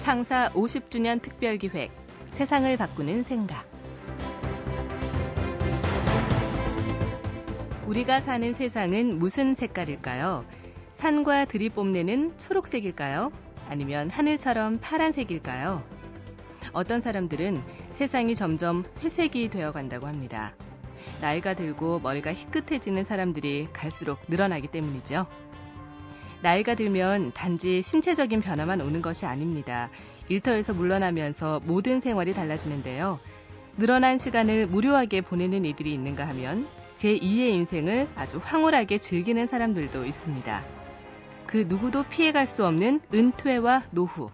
창사 50주년 특별기획 세상을 바꾸는 생각 우리가 사는 세상은 무슨 색깔일까요? 산과 들이 뽐내는 초록색일까요? 아니면 하늘처럼 파란색일까요? 어떤 사람들은 세상이 점점 회색이 되어 간다고 합니다. 나이가 들고 머리가 희끗해지는 사람들이 갈수록 늘어나기 때문이죠. 나이가 들면 단지 신체적인 변화만 오는 것이 아닙니다. 일터에서 물러나면서 모든 생활이 달라지는데요. 늘어난 시간을 무료하게 보내는 이들이 있는가 하면 제2의 인생을 아주 황홀하게 즐기는 사람들도 있습니다. 그 누구도 피해갈 수 없는 은퇴와 노후.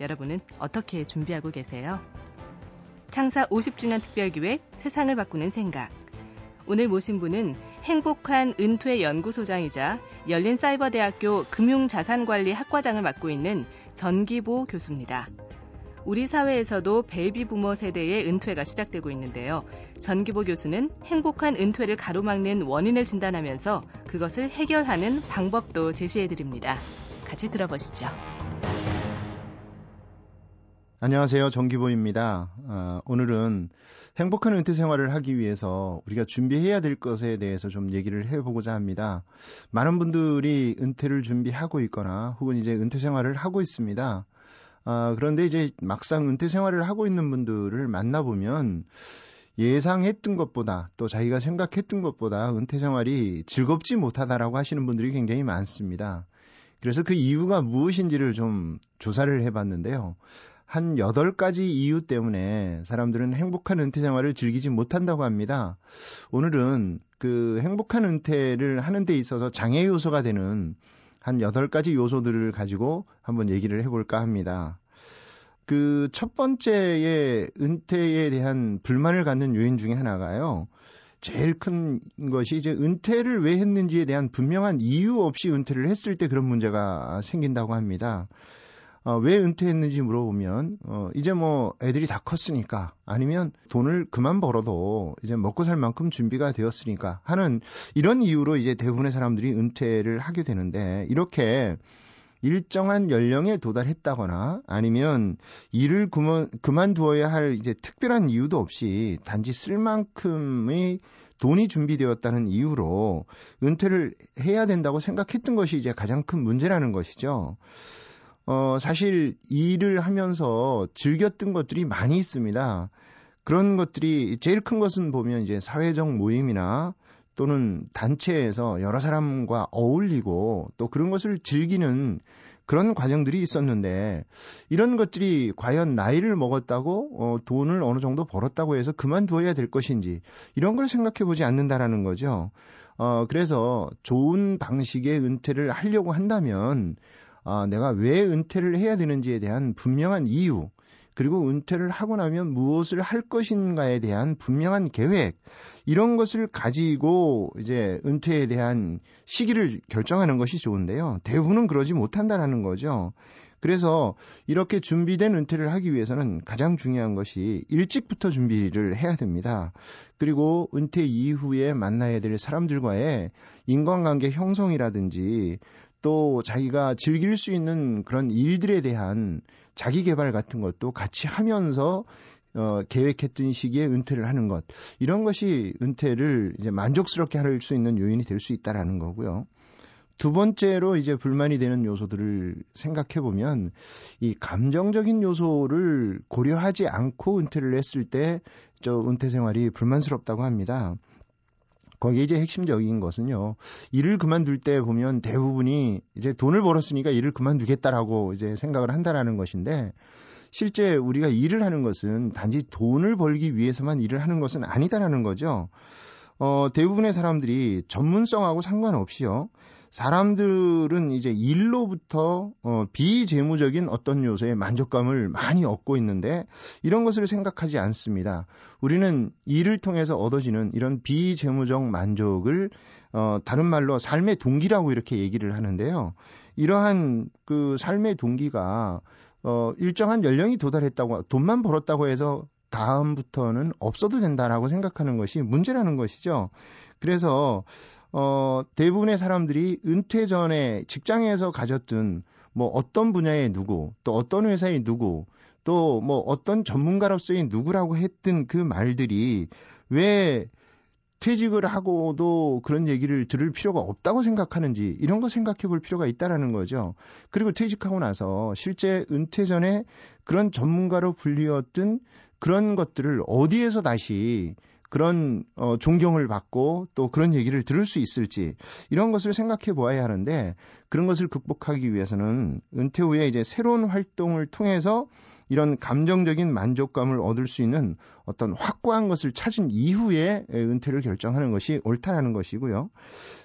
여러분은 어떻게 준비하고 계세요? 창사 50주년 특별기획 세상을 바꾸는 생각. 오늘 모신 분은 행복한 은퇴 연구소장이자 열린사이버대학교 금융자산관리 학과장을 맡고 있는 전기보 교수입니다. 우리 사회에서도 베이비 부모 세대의 은퇴가 시작되고 있는데요. 전기보 교수는 행복한 은퇴를 가로막는 원인을 진단하면서 그것을 해결하는 방법도 제시해 드립니다. 같이 들어보시죠. 안녕하세요. 정기보입니다. 어, 오늘은 행복한 은퇴 생활을 하기 위해서 우리가 준비해야 될 것에 대해서 좀 얘기를 해보고자 합니다. 많은 분들이 은퇴를 준비하고 있거나 혹은 이제 은퇴 생활을 하고 있습니다. 어, 그런데 이제 막상 은퇴 생활을 하고 있는 분들을 만나보면 예상했던 것보다 또 자기가 생각했던 것보다 은퇴 생활이 즐겁지 못하다라고 하시는 분들이 굉장히 많습니다. 그래서 그 이유가 무엇인지를 좀 조사를 해봤는데요. 한 8가지 이유 때문에 사람들은 행복한 은퇴 생활을 즐기지 못한다고 합니다. 오늘은 그 행복한 은퇴를 하는 데 있어서 장애 요소가 되는 한 8가지 요소들을 가지고 한번 얘기를 해볼까 합니다. 그 첫 번째의 은퇴에 대한 불만을 갖는 요인 중에 하나가요. 제일 큰 것이 이제 은퇴를 왜 했는지에 대한 분명한 이유 없이 은퇴를 했을 때 그런 문제가 생긴다고 합니다. 어, 왜 은퇴했는지 물어보면 어, 이제 뭐 애들이 다 컸으니까 아니면 돈을 그만 벌어도 이제 먹고 살 만큼 준비가 되었으니까 하는 이런 이유로 이제 대부분의 사람들이 은퇴를 하게 되는데 이렇게 일정한 연령에 도달했다거나 아니면 일을 그만, 그만두어야 할 이제 특별한 이유도 없이 단지 쓸 만큼의 돈이 준비되었다는 이유로 은퇴를 해야 된다고 생각했던 것이 이제 가장 큰 문제라는 것이죠. 어, 사실 일을 하면서 즐겼던 것들이 많이 있습니다. 그런 것들이 제일 큰 것은 보면 이제 사회적 모임이나 또는 단체에서 여러 사람과 어울리고 또 그런 것을 즐기는 그런 과정들이 있었는데 이런 것들이 과연 나이를 먹었다고 어, 돈을 어느 정도 벌었다고 해서 그만두어야 될 것인지 이런 걸 생각해 보지 않는다라는 거죠. 어, 그래서 좋은 방식의 은퇴를 하려고 한다면 아, 내가 왜 은퇴를 해야 되는지에 대한 분명한 이유, 그리고 은퇴를 하고 나면 무엇을 할 것인가에 대한 분명한 계획, 이런 것을 가지고 이제 은퇴에 대한 시기를 결정하는 것이 좋은데요. 대부분은 그러지 못한다라는 거죠. 그래서 이렇게 준비된 은퇴를 하기 위해서는 가장 중요한 것이 일찍부터 준비를 해야 됩니다. 그리고 은퇴 이후에 만나야 될 사람들과의 인간관계 형성이라든지 또 자기가 즐길 수 있는 그런 일들에 대한 자기 개발 같은 것도 같이 하면서 어, 계획했던 시기에 은퇴를 하는 것 이런 것이 은퇴를 이제 만족스럽게 할 수 있는 요인이 될 수 있다라는 거고요. 두 번째로 이제 불만이 되는 요소들을 생각해 보면 이 감정적인 요소를 고려하지 않고 은퇴를 했을 때 저 은퇴 생활이 불만스럽다고 합니다. 거기에 이제 핵심적인 것은요. 일을 그만둘 때 보면 대부분이 이제 돈을 벌었으니까 일을 그만두겠다라고 이제 생각을 한다라는 것인데 실제 우리가 일을 하는 것은 단지 돈을 벌기 위해서만 일을 하는 것은 아니다라는 거죠. 어, 대부분의 사람들이 전문성하고 상관없이요. 사람들은 이제 일로부터 어, 비재무적인 어떤 요소에 만족감을 많이 얻고 있는데 이런 것을 생각하지 않습니다. 우리는 일을 통해서 얻어지는 이런 비재무적 만족을 어, 다른 말로 삶의 동기라고 이렇게 얘기를 하는데요. 이러한 그 삶의 동기가 어, 일정한 연령이 도달했다고 돈만 벌었다고 해서 다음부터는 없어도 된다라고 생각하는 것이 문제라는 것이죠. 그래서 어, 대부분의 사람들이 은퇴 전에 직장에서 가졌던 뭐 어떤 분야의 누구, 또 어떤 회사의 누구, 또 뭐 어떤 전문가로서의 누구라고 했던 그 말들이 왜 퇴직을 하고도 그런 얘기를 들을 필요가 없다고 생각하는지 이런 거 생각해 볼 필요가 있다라는 거죠. 그리고 퇴직하고 나서 실제 은퇴 전에 그런 전문가로 불리웠던 그런 것들을 어디에서 다시 그런 어, 존경을 받고 또 그런 얘기를 들을 수 있을지 이런 것을 생각해 보아야 하는데 그런 것을 극복하기 위해서는 은퇴 후에 이제 새로운 활동을 통해서 이런 감정적인 만족감을 얻을 수 있는 어떤 확고한 것을 찾은 이후에 은퇴를 결정하는 것이 옳다라는 것이고요.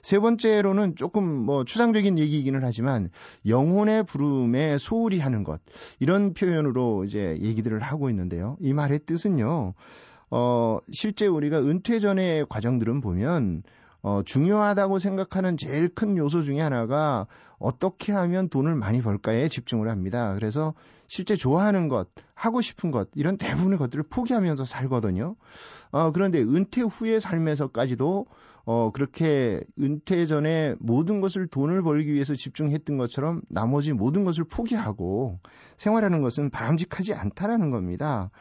세 번째로는 조금 뭐 추상적인 얘기이기는 하지만 영혼의 부름에 소홀히 하는 것 이런 표현으로 이제 얘기들을 하고 있는데요. 이 말의 뜻은요. 어, 실제 우리가 은퇴 전의 과정들은 보면 어, 중요하다고 생각하는 제일 큰 요소 중에 하나가 어떻게 하면 돈을 많이 벌까에 집중을 합니다. 그래서 실제 좋아하는 것, 하고 싶은 것, 이런 대부분의 것들을 포기하면서 살거든요. 어, 그런데 은퇴 후의 삶에서까지도 어, 그렇게 은퇴 전에 모든 것을 돈을 벌기 위해서 집중했던 것처럼 나머지 모든 것을 포기하고 생활하는 것은 바람직하지 않다라는 겁니다.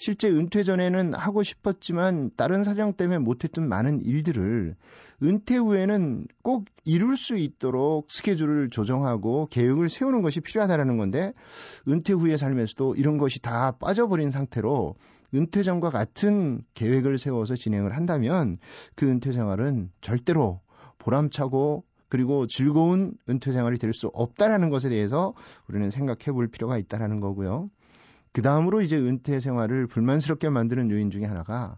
실제 은퇴 전에는 하고 싶었지만 다른 사정 때문에 못했던 많은 일들을 은퇴 후에는 꼭 이룰 수 있도록 스케줄을 조정하고 계획을 세우는 것이 필요하다라는 건데 은퇴 후의 삶에서도 이런 것이 다 빠져버린 상태로 은퇴 전과 같은 계획을 세워서 진행을 한다면 그 은퇴 생활은 절대로 보람차고 그리고 즐거운 은퇴 생활이 될 수 없다라는 것에 대해서 우리는 생각해 볼 필요가 있다라는 거고요. 그 다음으로 이제 은퇴 생활을 불만스럽게 만드는 요인 중에 하나가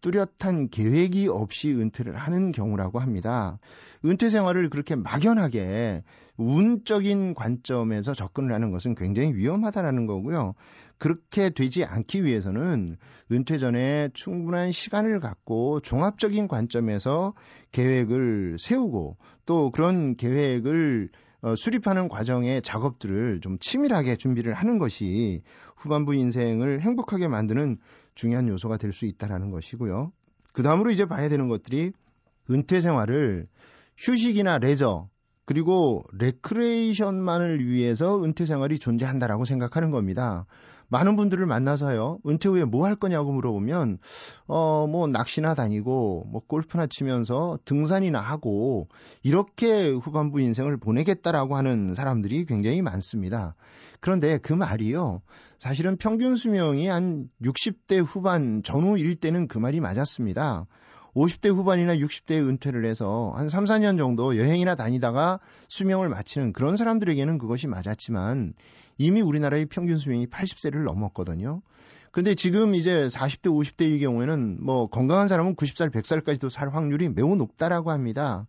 뚜렷한 계획이 없이 은퇴를 하는 경우라고 합니다. 은퇴 생활을 그렇게 막연하게 운적인 관점에서 접근을 하는 것은 굉장히 위험하다라는 거고요. 그렇게 되지 않기 위해서는 은퇴 전에 충분한 시간을 갖고 종합적인 관점에서 계획을 세우고 또 그런 계획을 어, 수립하는 과정의 작업들을 좀 치밀하게 준비를 하는 것이 후반부 인생을 행복하게 만드는 중요한 요소가 될 수 있다라는 것이고요. 그 다음으로 이제 봐야 되는 것들이 은퇴 생활을 휴식이나 레저 그리고 레크레이션만을 위해서 은퇴 생활이 존재한다라고 생각하는 겁니다. 많은 분들을 만나서요. 은퇴 후에 뭐 할 거냐고 물어보면 어 뭐 낚시나 다니고 뭐 골프나 치면서 등산이나 하고 이렇게 후반부 인생을 보내겠다라고 하는 사람들이 굉장히 많습니다. 그런데 그 말이요. 사실은 평균 수명이 한 60대 후반 전후일 때는 그 말이 맞았습니다. 50대 후반이나 60대에 은퇴를 해서 한 3, 4년 정도 여행이나 다니다가 수명을 마치는 그런 사람들에게는 그것이 맞았지만 이미 우리나라의 평균 수명이 80세를 넘었거든요. 근데 지금 이제 40대, 50대의 경우에는 뭐 건강한 사람은 90살, 100살까지도 살 확률이 매우 높다라고 합니다.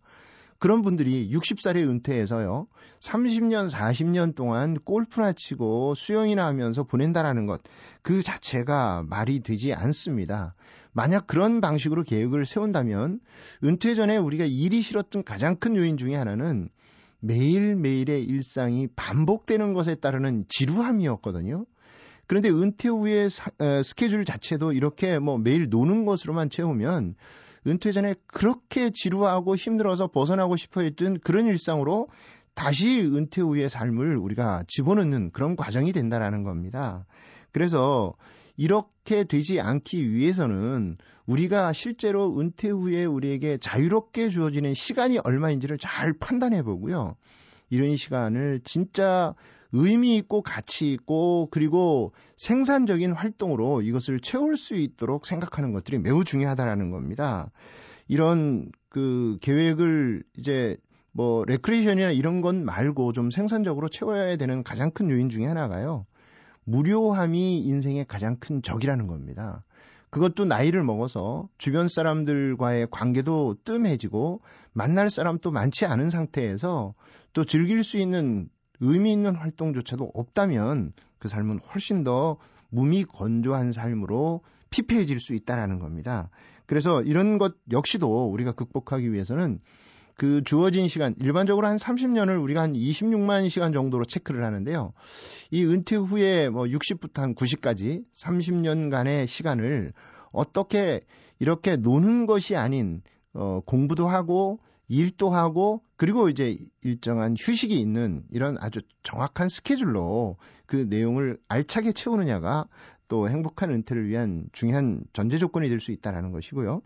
그런 분들이 60살에 은퇴해서요. 30년, 40년 동안 골프나 치고 수영이나 하면서 보낸다라는 것. 그 자체가 말이 되지 않습니다. 만약 그런 방식으로 계획을 세운다면 은퇴 전에 우리가 일이 싫었던 가장 큰 요인 중에 하나는 매일매일의 일상이 반복되는 것에 따르는 지루함이었거든요. 그런데 은퇴 후에 사, 에, 스케줄 자체도 이렇게 뭐 매일 노는 것으로만 채우면 은퇴 전에 그렇게 지루하고 힘들어서 벗어나고 싶어 했던 그런 일상으로 다시 은퇴 후의 삶을 우리가 집어넣는 그런 과정이 된다라는 겁니다. 그래서 이렇게 되지 않기 위해서는 우리가 실제로 은퇴 후에 우리에게 자유롭게 주어지는 시간이 얼마인지를 잘 판단해 보고요. 이런 시간을 진짜 의미 있고 가치 있고 그리고 생산적인 활동으로 이것을 채울 수 있도록 생각하는 것들이 매우 중요하다라는 겁니다. 이런 그 계획을 이제 뭐 레크레이션이나 이런 건 말고 좀 생산적으로 채워야 되는 가장 큰 요인 중에 하나가요. 무료함이 인생의 가장 큰 적이라는 겁니다. 그것도 나이를 먹어서 주변 사람들과의 관계도 뜸해지고 만날 사람도 많지 않은 상태에서 또 즐길 수 있는 의미 있는 활동조차도 없다면 그 삶은 훨씬 더 무미 건조한 삶으로 피폐해질 수 있다라는 겁니다. 그래서 이런 것 역시도 우리가 극복하기 위해서는 그 주어진 시간, 일반적으로 한 30년을 우리가 한 26만 시간 정도로 체크를 하는데요. 이 은퇴 후에 뭐 60부터 한 90까지 30년간의 시간을 어떻게 이렇게 노는 것이 아닌 어, 공부도 하고 일도 하고 그리고 이제 일정한 휴식이 있는 이런 아주 정확한 스케줄로 그 내용을 알차게 채우느냐가 또 행복한 은퇴를 위한 중요한 전제 조건이 될 수 있다라는 것이고요.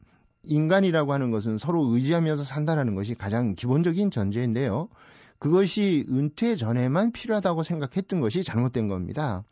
인간이라고 하는 것은 서로 의지하면서 산다라는 것이 가장 기본적인 전제인데요. 그것이 은퇴 전에만 필요하다고 생각했던 것이 잘못된 겁니다.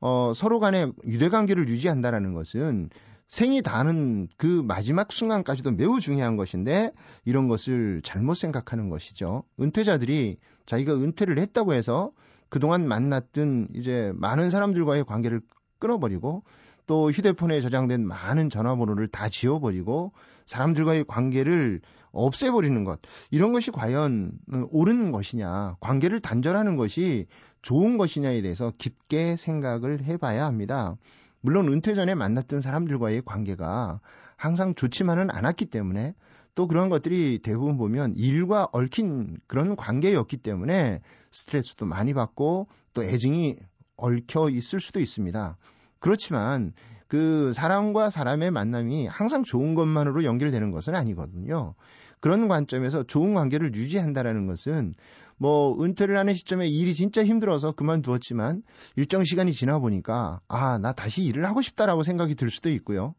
어, 서로 간에 유대 관계를 유지한다라는 것은 생이 다는 그 마지막 순간까지도 매우 중요한 것인데 이런 것을 잘못 생각하는 것이죠. 은퇴자들이 자기가 은퇴를 했다고 해서 그동안 만났던 이제 많은 사람들과의 관계를 끊어버리고 또 휴대폰에 저장된 많은 전화번호를 다 지워버리고 사람들과의 관계를 없애버리는 것 이런 것이 과연 옳은 것이냐 관계를 단절하는 것이 좋은 것이냐에 대해서 깊게 생각을 해봐야 합니다. 물론 은퇴 전에 만났던 사람들과의 관계가 항상 좋지만은 않았기 때문에 또 그런 것들이 대부분 보면 일과 얽힌 그런 관계였기 때문에 스트레스도 많이 받고 또 애증이 얽혀 있을 수도 있습니다. 그렇지만 그 사람과 사람의 만남이 항상 좋은 것만으로 연결되는 것은 아니거든요. 그런 관점에서 좋은 관계를 유지한다라는 것은 뭐 은퇴를 하는 시점에 일이 진짜 힘들어서 그만두었지만 일정 시간이 지나 보니까 아, 나 다시 일을 하고 싶다라고 생각이 들 수도 있고요.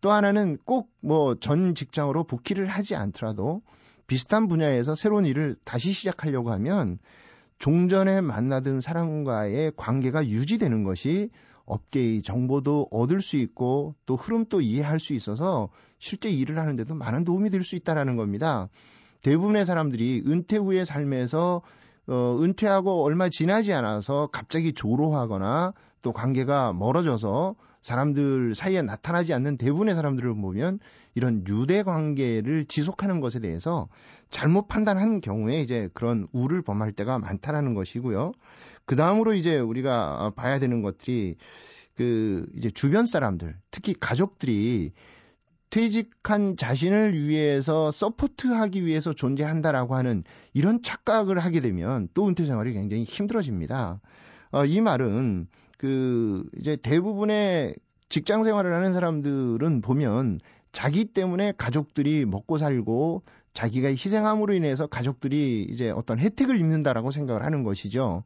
또 하나는 꼭 뭐 전 직장으로 복귀를 하지 않더라도 비슷한 분야에서 새로운 일을 다시 시작하려고 하면 종전에 만나던 사람과의 관계가 유지되는 것이 업계의 정보도 얻을 수 있고 또 흐름도 이해할 수 있어서 실제 일을 하는데도 많은 도움이 될 수 있다라는 겁니다. 대부분의 사람들이 은퇴 후의 삶에서 어, 은퇴하고 얼마 지나지 않아서 갑자기 조로하거나 또 관계가 멀어져서 사람들 사이에 나타나지 않는 대부분의 사람들을 보면 이런 유대 관계를 지속하는 것에 대해서 잘못 판단한 경우에 이제 그런 우를 범할 때가 많다라는 것이고요. 그 다음으로 이제 우리가 봐야 되는 것들이 그 이제 주변 사람들, 특히 가족들이 퇴직한 자신을 위해서 서포트하기 위해서 존재한다라고 하는 이런 착각을 하게 되면 또 은퇴 생활이 굉장히 힘들어집니다. 어, 이 말은 그 이제 대부분의 직장 생활을 하는 사람들은 보면 자기 때문에 가족들이 먹고 살고 자기가 희생함으로 인해서 가족들이 이제 어떤 혜택을 입는다라고 생각을 하는 것이죠.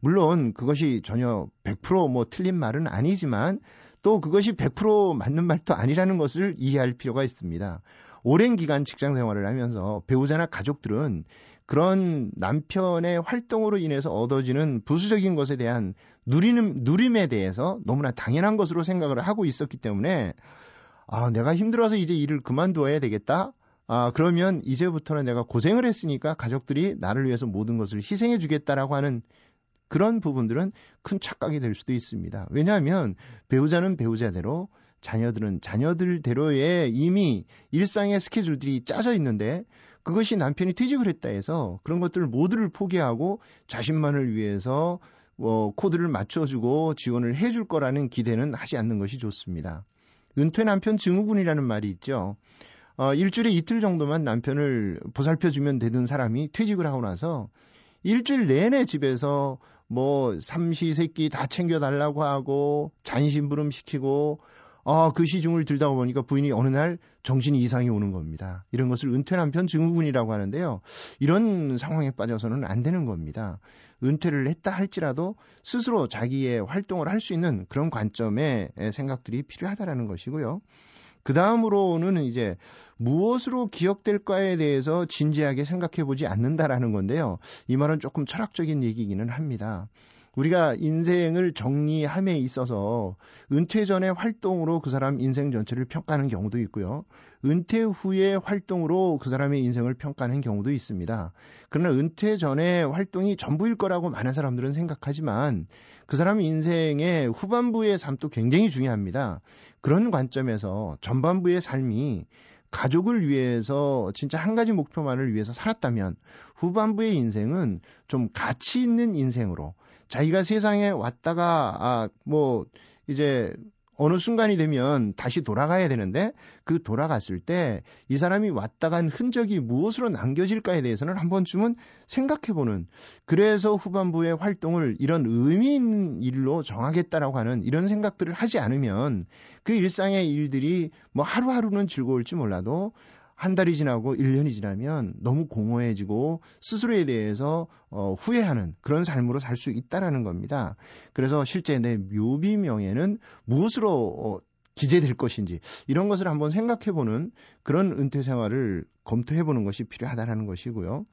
물론 그것이 전혀 100%뭐 틀린 말은 아니지만 또 그것이 100% 맞는 말도 아니라는 것을 이해할 필요가 있습니다. 오랜 기간 직장 생활을 하면서 배우자나 가족들은 그런 남편의 활동으로 인해서 얻어지는 부수적인 것에 대한 누리는, 누림에 대해서 너무나 당연한 것으로 생각을 하고 있었기 때문에 아, 내가 힘들어서 이제 일을 그만두어야 되겠다? 아, 그러면 이제부터는 내가 고생을 했으니까 가족들이 나를 위해서 모든 것을 희생해 주겠다라고 하는 그런 부분들은 큰 착각이 될 수도 있습니다. 왜냐하면 배우자는 배우자대로 자녀들은 자녀들대로의 이미 일상의 스케줄들이 짜져 있는데 그것이 남편이 퇴직을 했다 해서 그런 것들 모두를 포기하고 자신만을 위해서 어, 코드를 맞춰주고 지원을 해줄 거라는 기대는 하지 않는 것이 좋습니다. 은퇴 남편 증후군이라는 말이 있죠. 어, 일주일에 이틀 정도만 남편을 보살펴주면 되는 사람이 퇴직을 하고 나서 일주일 내내 집에서 뭐 삼시세끼 다 챙겨달라고 하고 잔심부름 시키고 아, 그 시중을 들다 보니까 부인이 어느 날 정신 이상이 오는 겁니다. 이런 것을 은퇴 남편 증후군이라고 하는데요. 이런 상황에 빠져서는 안 되는 겁니다. 은퇴를 했다 할지라도 스스로 자기의 활동을 할 수 있는 그런 관점의 생각들이 필요하다라는 것이고요. 그 다음으로는 이제 무엇으로 기억될까에 대해서 진지하게 생각해 보지 않는다라는 건데요. 이 말은 조금 철학적인 얘기기는 합니다. 우리가 인생을 정리함에 있어서 은퇴 전의 활동으로 그 사람 인생 전체를 평가하는 경우도 있고요. 은퇴 후의 활동으로 그 사람의 인생을 평가하는 경우도 있습니다. 그러나 은퇴 전의 활동이 전부일 거라고 많은 사람들은 생각하지만 그 사람 인생의 후반부의 삶도 굉장히 중요합니다. 그런 관점에서 전반부의 삶이 가족을 위해서 진짜 한 가지 목표만을 위해서 살았다면 후반부의 인생은 좀 가치 있는 인생으로 자기가 세상에 왔다가 아 뭐 이제 어느 순간이 되면 다시 돌아가야 되는데 그 돌아갔을 때 이 사람이 왔다 간 흔적이 무엇으로 남겨질까에 대해서는 한 번쯤은 생각해 보는 그래서 후반부의 활동을 이런 의미 있는 일로 정하겠다라고 하는 이런 생각들을 하지 않으면 그 일상의 일들이 뭐 하루하루는 즐거울지 몰라도 한 달이 지나고 1년이 지나면 너무 공허해지고 스스로에 대해서 어, 후회하는 그런 삶으로 살 수 있다라는 겁니다. 그래서 실제 내 묘비명에는 무엇으로 어, 기재될 것인지 이런 것을 한번 생각해 보는 그런 은퇴 생활을 검토해 보는 것이 필요하다라는 것이고요.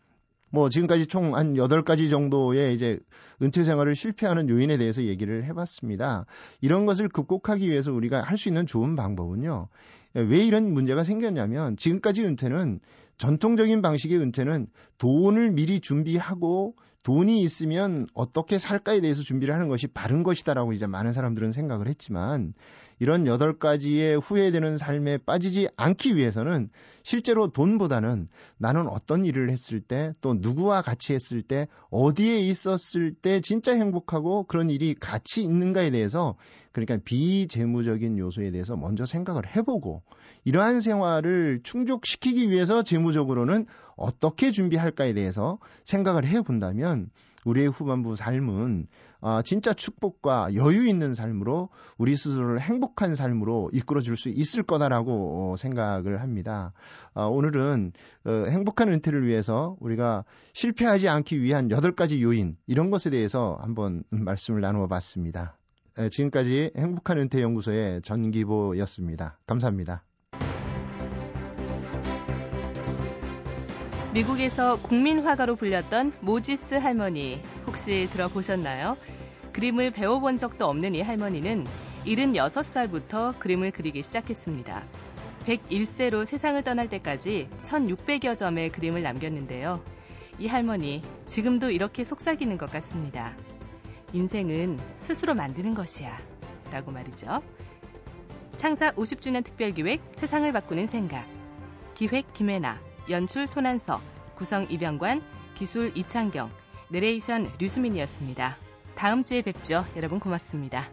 뭐 지금까지 총 한 8가지 정도의 이제 은퇴 생활을 실패하는 요인에 대해서 얘기를 해 봤습니다. 이런 것을 극복하기 위해서 우리가 할 수 있는 좋은 방법은요. 왜 이런 문제가 생겼냐면 지금까지 은퇴는 전통적인 방식의 은퇴는 돈을 미리 준비하고 돈이 있으면 어떻게 살까에 대해서 준비를 하는 것이 바른 것이다라고 이제 많은 사람들은 생각을 했지만 이런 여덟 가지의 후회되는 삶에 빠지지 않기 위해서는 실제로 돈보다는 나는 어떤 일을 했을 때 또 누구와 같이 했을 때 어디에 있었을 때 진짜 행복하고 그런 일이 같이 있는가에 대해서 그러니까 비재무적인 요소에 대해서 먼저 생각을 해보고 이러한 생활을 충족시키기 위해서 재무적으로는 어떻게 준비할까에 대해서 생각을 해본다면 우리의 후반부 삶은 아, 진짜 축복과 여유 있는 삶으로 우리 스스로를 행복한 삶으로 이끌어 줄 수 있을 거다라고 어, 생각을 합니다. 아, 오늘은 어, 행복한 은퇴를 위해서 우리가 실패하지 않기 위한 여덟 가지 요인 이런 것에 대해서 한번 말씀을 나누어 봤습니다. 지금까지 행복한 은퇴 연구소의 전기보였습니다. 감사합니다. 미국에서 국민 화가로 불렸던 모지스 할머니 혹시 들어보셨나요? 그림을 배워본 적도 없는 이 할머니는 76살부터 그림을 그리기 시작했습니다. 101세로 세상을 떠날 때까지 1600여 점의 그림을 남겼는데요. 이 할머니, 지금도 이렇게 속삭이는 것 같습니다. 인생은 스스로 만드는 것이야. 라고 말이죠. 창사 50주년 특별기획 세상을 바꾸는 생각. 기획 김혜나, 연출 손한서, 구성 이병관, 기술 이창경, 내레이션 류수민이었습니다. 다음 주에 뵙죠. 여러분 고맙습니다.